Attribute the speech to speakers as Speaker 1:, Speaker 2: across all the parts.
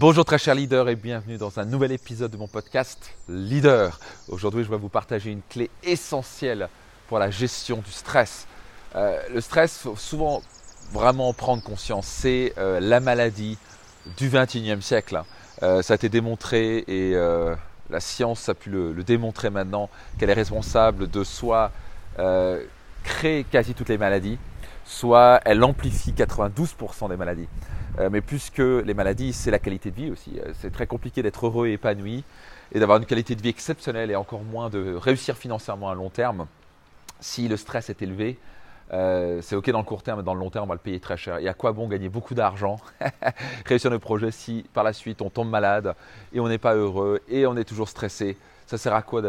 Speaker 1: Bonjour très chers leaders et bienvenue dans un nouvel épisode de mon podcast Leader. Aujourd'hui je vais vous partager une clé essentielle pour la gestion du stress. Euh, le stress, faut souvent vraiment en prendre conscience, c'est euh, la maladie du 21e siècle. Euh, ça a été démontré et la science a pu le, le démontrer maintenant qu'elle est responsable de soit créer quasi toutes les maladies, soit elle amplifie 92% des maladies. Euh, mais plus que les maladies, c'est la qualité de vie aussi. Euh, c'est très compliqué d'être heureux et épanoui et d'avoir une qualité de vie exceptionnelle et encore moins de réussir financièrement à long terme. Si le stress est élevé, euh, c'est ok dans le court terme, mais dans le long terme, on va le payer très cher. Et à quoi bon gagner beaucoup d'argent, réussir nos projets si par la suite on tombe malade et on n'est pas heureux et on est toujours stressé? Ça sert à quoi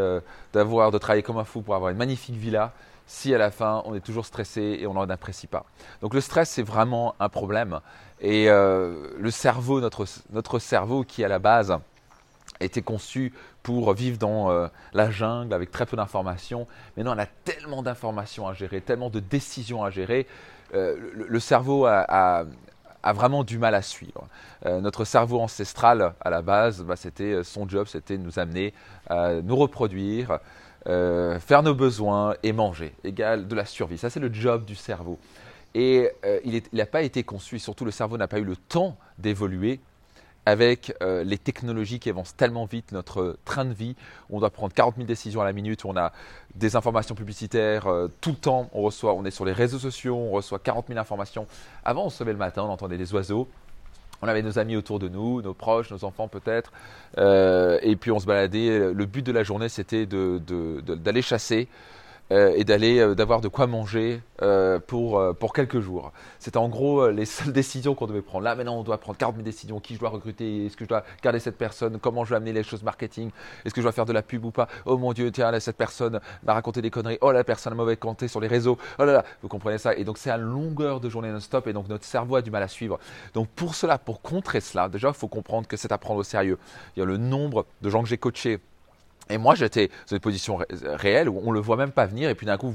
Speaker 1: d'avoir, de, travailler comme un fou pour avoir une magnifique villa si à la fin on est toujours stressé et on n'en apprécie pas? Donc le stress c'est vraiment un problème et euh, le cerveau, notre, notre cerveau qui à la base était conçu pour vivre dans euh, la jungle avec très peu d'informations. Maintenant, on a tellement d'informations à gérer, tellement de décisions à gérer. Euh, le, cerveau a, vraiment du mal à suivre. notre cerveau ancestral, à la base, bah, c'était son job, c'était de nous amener à nous reproduire, euh, faire nos besoins et manger, égale de la survie. Ça, c'est le job du cerveau. Et euh, il n'a pas été conçu, et surtout le cerveau n'a pas eu le temps d'évoluer avec euh, les technologies qui avancent tellement vite, notre train de vie, on doit prendre 40 000 décisions à la minute, on a des informations publicitaires tout le temps, on reçoit, on est sur les réseaux sociaux, on reçoit 40 000 informations. Avant, on se levait le matin, on entendait des oiseaux, on avait nos amis autour de nous, nos proches, nos enfants peut-être, euh, et puis on se baladait. Le but de la journée, c'était d'aller chasser, euh, et d'aller euh, d'avoir de quoi manger euh, pour, pour quelques jours. C'était en gros les seules décisions qu'on devait prendre. Là maintenant on doit prendre 40 000 décisions, qui je dois recruter, est-ce que je dois garder cette personne, comment je vais amener les choses marketing, est-ce que je dois faire de la pub ou pas, oh mon dieu, tiens là, cette personne m'a raconté des conneries, oh la personne a mauvais compté sur les réseaux, oh là là, vous comprenez ça? Et donc c'est à longueur de journée non-stop et donc notre cerveau a du mal à suivre. Donc pour cela, pour contrer cela, déjà il faut comprendre que c'est à prendre au sérieux. Il y a le nombre de gens que j'ai coachés et moi, j'étais dans une position réelle où on le voit même pas venir, et puis d'un coup,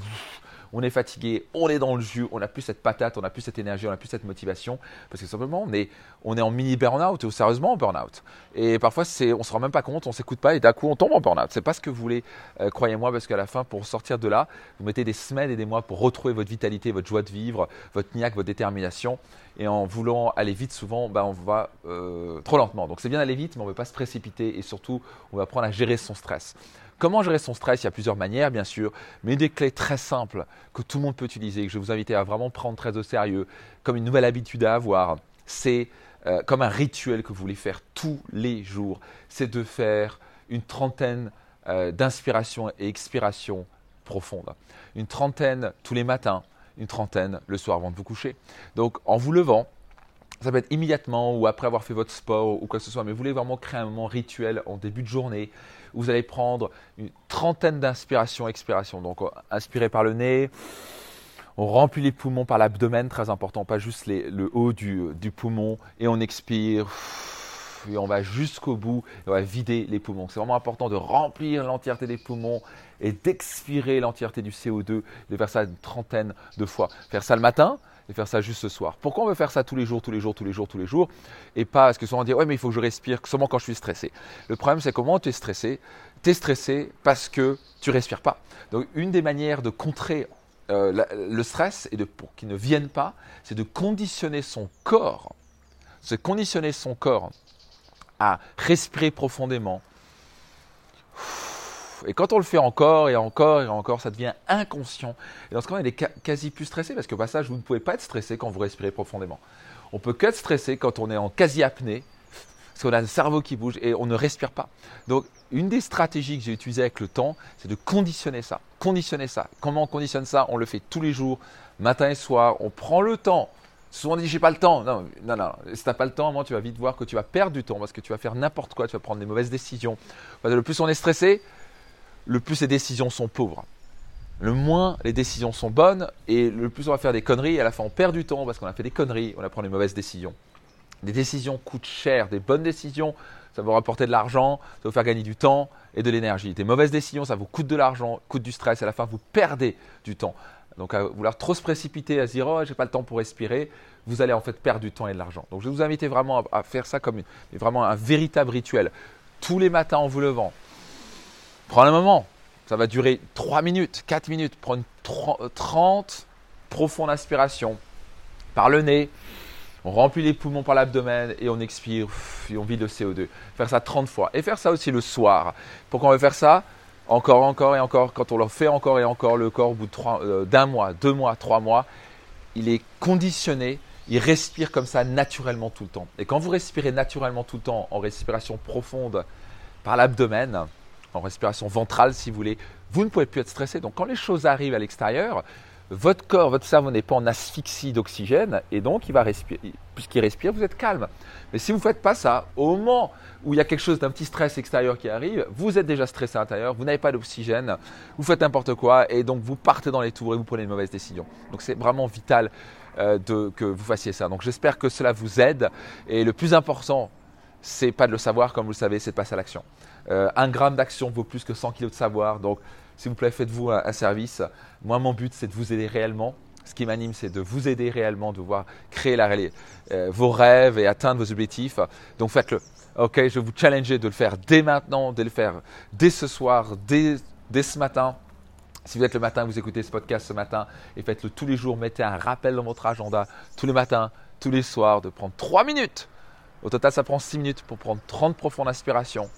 Speaker 1: on est fatigué, on est dans le jus, on n'a plus cette patate, on n'a plus cette énergie, on n'a plus cette motivation, parce que simplement on est, on est en mini burn-out ou sérieusement en burn-out. Et parfois c'est, on se rend même pas compte, on s'écoute pas et d'un coup on tombe en burn-out. C'est pas ce que vous voulez, euh, croyez-moi, parce qu'à la fin pour sortir de là, vous mettez des semaines et des mois pour retrouver votre vitalité, votre joie de vivre, votre niaque, votre détermination. Et en voulant aller vite, souvent, ben, on va euh, trop lentement. Donc c'est bien d'aller vite, mais on ne veut pas se précipiter et surtout on va apprendre à gérer son stress. Comment gérer son stress? Il y a plusieurs manières, bien sûr, mais des clés très simples que tout le monde peut utiliser, que je vous inviter à vraiment prendre très au sérieux, comme une nouvelle habitude à avoir, c'est euh, comme un rituel que vous voulez faire tous les jours, c'est de faire une trentaine euh, d'inspirations et expirations profondes. Une trentaine tous les matins, une trentaine le soir avant de vous coucher. Donc en vous levant, ça peut être immédiatement ou après avoir fait votre sport ou quoi que ce soit, mais vous voulez vraiment créer un moment rituel en début de journée où vous allez prendre une trentaine d'inspirations, expirations. Donc, inspirez par le nez, on remplit les poumons par l'abdomen, très important, pas juste le haut du, poumon, et on expire. Et on va jusqu'au bout, et on va vider les poumons. C'est vraiment important de remplir l'entièreté des poumons et d'expirer l'entièreté du CO2, de faire ça une trentaine de fois. Faire ça le matin, et faire ça juste ce soir. Pourquoi on veut faire ça tous les jours, tous les jours, tous les jours, tous les jours Et pas parce que souvent on dit ouais mais il faut que je respire seulement quand je suis stressé. Le problème c'est comment tu es stressé Tu es stressé parce que tu respires pas. Donc une des manières de contrer euh, le stress et de, pour qu'il ne vienne pas, c'est de conditionner son corps, c'est conditionner son corps à respirer profondément et quand on le fait encore et encore et encore, ça devient inconscient. Et dans ce cas, on est quasi plus stressé parce qu'au passage, vous ne pouvez pas être stressé quand vous respirez profondément. On peut qu'être stressé quand on est en quasi apnée, parce qu'on a le cerveau qui bouge et on ne respire pas. Donc, une des stratégies que j'ai utilisées avec le temps, c'est de conditionner ça. Conditionner ça. Comment on conditionne ça? On le fait tous les jours, matin et soir. On prend le temps. Souvent on dit j'ai pas le temps. Non, non, non. Si t'as pas le temps, moi, tu vas vite voir que tu vas perdre du temps parce que tu vas faire n'importe quoi. Tu vas prendre des mauvaises décisions. le plus on est stressé, le plus les décisions sont pauvres. Le moins les décisions sont bonnes et le plus on va faire des conneries et à la fin on perd du temps parce qu'on a fait des conneries, on a pris des mauvaises décisions. Des décisions coûtent cher, des bonnes décisions, ça va vous rapporter de l'argent, ça va vous faire gagner du temps et de l'énergie. Des mauvaises décisions, ça vous coûte de l'argent, coûte du stress, à la fin vous perdez du temps. Donc à vouloir trop se précipiter, à se dire oh j'ai pas le temps pour respirer, vous allez en fait perdre du temps et de l'argent. Donc je vais vous inviter vraiment à, faire ça comme vraiment un véritable rituel. Tous les matins en vous levant, prenez un moment, ça va durer 3 minutes, 4 minutes, prendre 30 profondes aspirations par le nez, on remplit les poumons par l'abdomen et on expire et on vide le CO2. Faire ça 30 fois. Et faire ça aussi le soir. Pourquoi on veut faire ça? Encore, encore et encore. Quand on le fait encore et encore, le corps, au bout euh, d'un mois, deux mois, trois mois, il est conditionné, il respire comme ça naturellement tout le temps. Et quand vous respirez naturellement tout le temps en respiration profonde par l'abdomen, en respiration ventrale si vous voulez, vous ne pouvez plus être stressé. Donc quand les choses arrivent à l'extérieur, votre corps, votre cerveau n'est pas en asphyxie d'oxygène et donc il va respirer. Puisqu'il respire, vous êtes calme. Mais si vous ne faites pas ça, au moment où il y a quelque chose d'un petit stress extérieur qui arrive, vous êtes déjà stressé à l'intérieur, vous n'avez pas d'oxygène, vous faites n'importe quoi et donc vous partez dans les tours et vous prenez une mauvaise décision. Donc c'est vraiment vital euh, que vous fassiez ça. Donc j'espère que cela vous aide et le plus important, c'est pas de le savoir, comme vous le savez, c'est de passer à l'action. Euh, un gramme d'action vaut plus que 100 kilos de savoir. Donc s'il vous plaît, faites-vous un, service. Moi, mon but, c'est de vous aider réellement. Ce qui m'anime, c'est de vous aider réellement, de voir créer la, euh, vos rêves et atteindre vos objectifs. Donc faites-le. Ok, je vais vous challenger de le faire dès maintenant, de le faire dès ce soir, dès, dès ce matin. Si vous êtes le matin, vous écoutez ce podcast ce matin et faites-le tous les jours. Mettez un rappel dans votre agenda tous les matins, tous les soirs, de prendre 3 minutes. Au total, ça prend 6 minutes pour prendre 30 profondes aspirations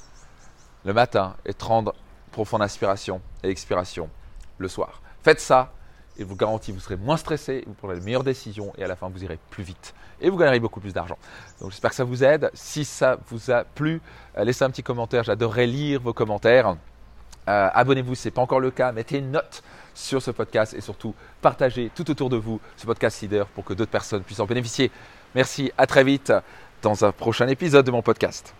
Speaker 1: le matin et 30 profonde inspiration et expiration le soir. Faites ça et vous garantis vous serez moins stressé, vous prendrez de meilleures décisions et à la fin vous irez plus vite et vous gagnerez beaucoup plus d'argent. Donc j'espère que ça vous aide. Si ça vous a plu, euh, laissez un petit commentaire, j'adorerais lire vos commentaires. Euh, abonnez-vous si ce n'est pas encore le cas, mettez une note sur ce podcast et surtout partagez tout autour de vous ce podcast leader pour que d'autres personnes puissent en bénéficier. Merci, à très vite dans un prochain épisode de mon podcast.